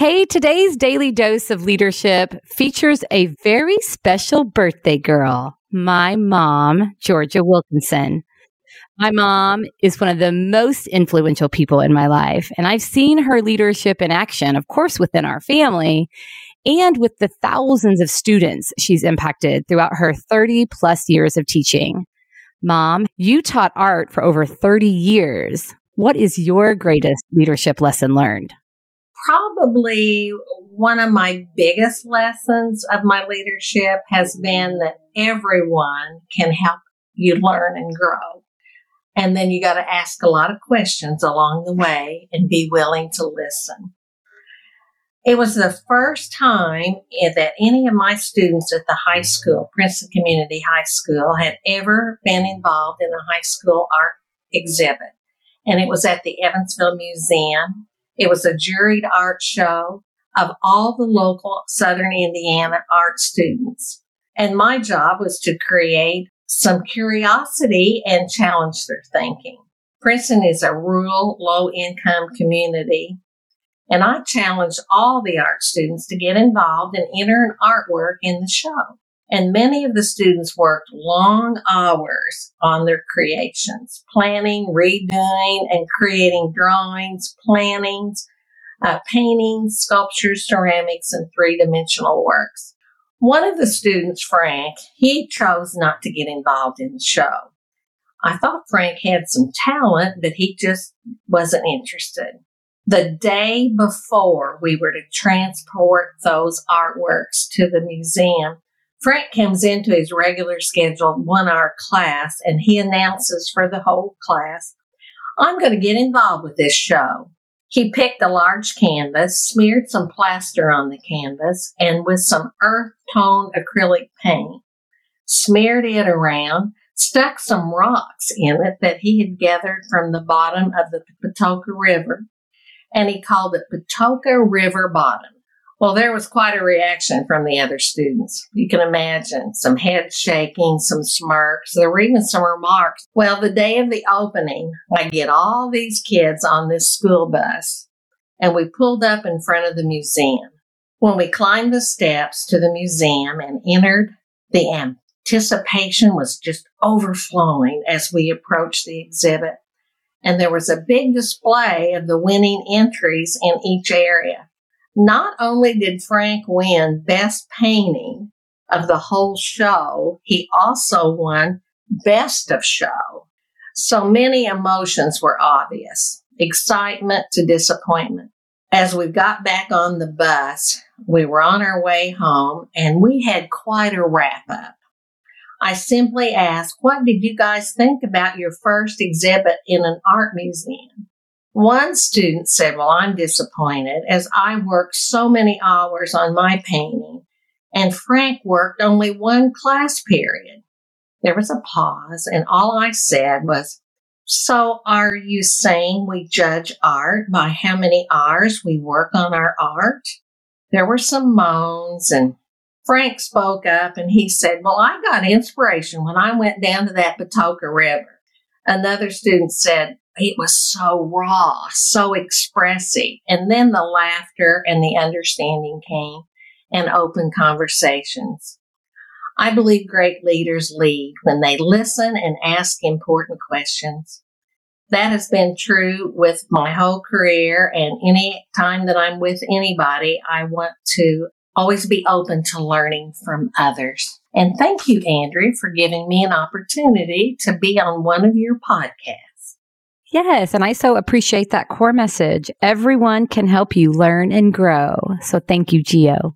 Hey, today's daily dose of leadership features a very special birthday girl, my mom, Georgia Wilkinson. My mom is one of the most influential people in my life, and I've seen her leadership in action, of course, within our family and with the thousands of students she's impacted throughout her 30 plus years of teaching. Mom, you taught art for over 30 years. What is your greatest leadership lesson learned? Probably one of my biggest lessons of my leadership has been that everyone can help you learn and grow. And then you got to ask a lot of questions along the way and be willing to listen. It was the first time that any of my students at the high school, Princeton Community High School, had ever been involved in a high school art exhibit. And it was at the Evansville Museum it was a juried art show of all the local Southern Indiana art students. And my job was to create some curiosity and challenge their thinking. Princeton is a rural, low income community. And I challenged all the art students to get involved and enter an artwork in the show. And many of the students worked long hours on their creations, planning, redoing, and creating drawings, plannings, uh, paintings, sculptures, ceramics, and three dimensional works. One of the students, Frank, he chose not to get involved in the show. I thought Frank had some talent, but he just wasn't interested. The day before we were to transport those artworks to the museum, Frank comes into his regular scheduled one hour class and he announces for the whole class, I'm going to get involved with this show. He picked a large canvas, smeared some plaster on the canvas, and with some earth tone acrylic paint, smeared it around, stuck some rocks in it that he had gathered from the bottom of the Patoka River, and he called it Patoka River Bottom. Well, there was quite a reaction from the other students. You can imagine some head shaking, some smirks. There were even some remarks. Well, the day of the opening, I get all these kids on this school bus and we pulled up in front of the museum. When we climbed the steps to the museum and entered, the anticipation was just overflowing as we approached the exhibit. And there was a big display of the winning entries in each area. Not only did Frank win Best Painting of the whole show, he also won Best of Show. So many emotions were obvious excitement to disappointment. As we got back on the bus, we were on our way home and we had quite a wrap up. I simply asked, What did you guys think about your first exhibit in an art museum? One student said, Well, I'm disappointed as I worked so many hours on my painting and Frank worked only one class period. There was a pause and all I said was, So are you saying we judge art by how many hours we work on our art? There were some moans and Frank spoke up and he said, Well, I got inspiration when I went down to that Patoka River. Another student said, it was so raw, so expressive. And then the laughter and the understanding came and open conversations. I believe great leaders lead when they listen and ask important questions. That has been true with my whole career and any time that I'm with anybody, I want to always be open to learning from others. And thank you, Andrew, for giving me an opportunity to be on one of your podcasts. Yes, and I so appreciate that core message. Everyone can help you learn and grow. So thank you, Geo.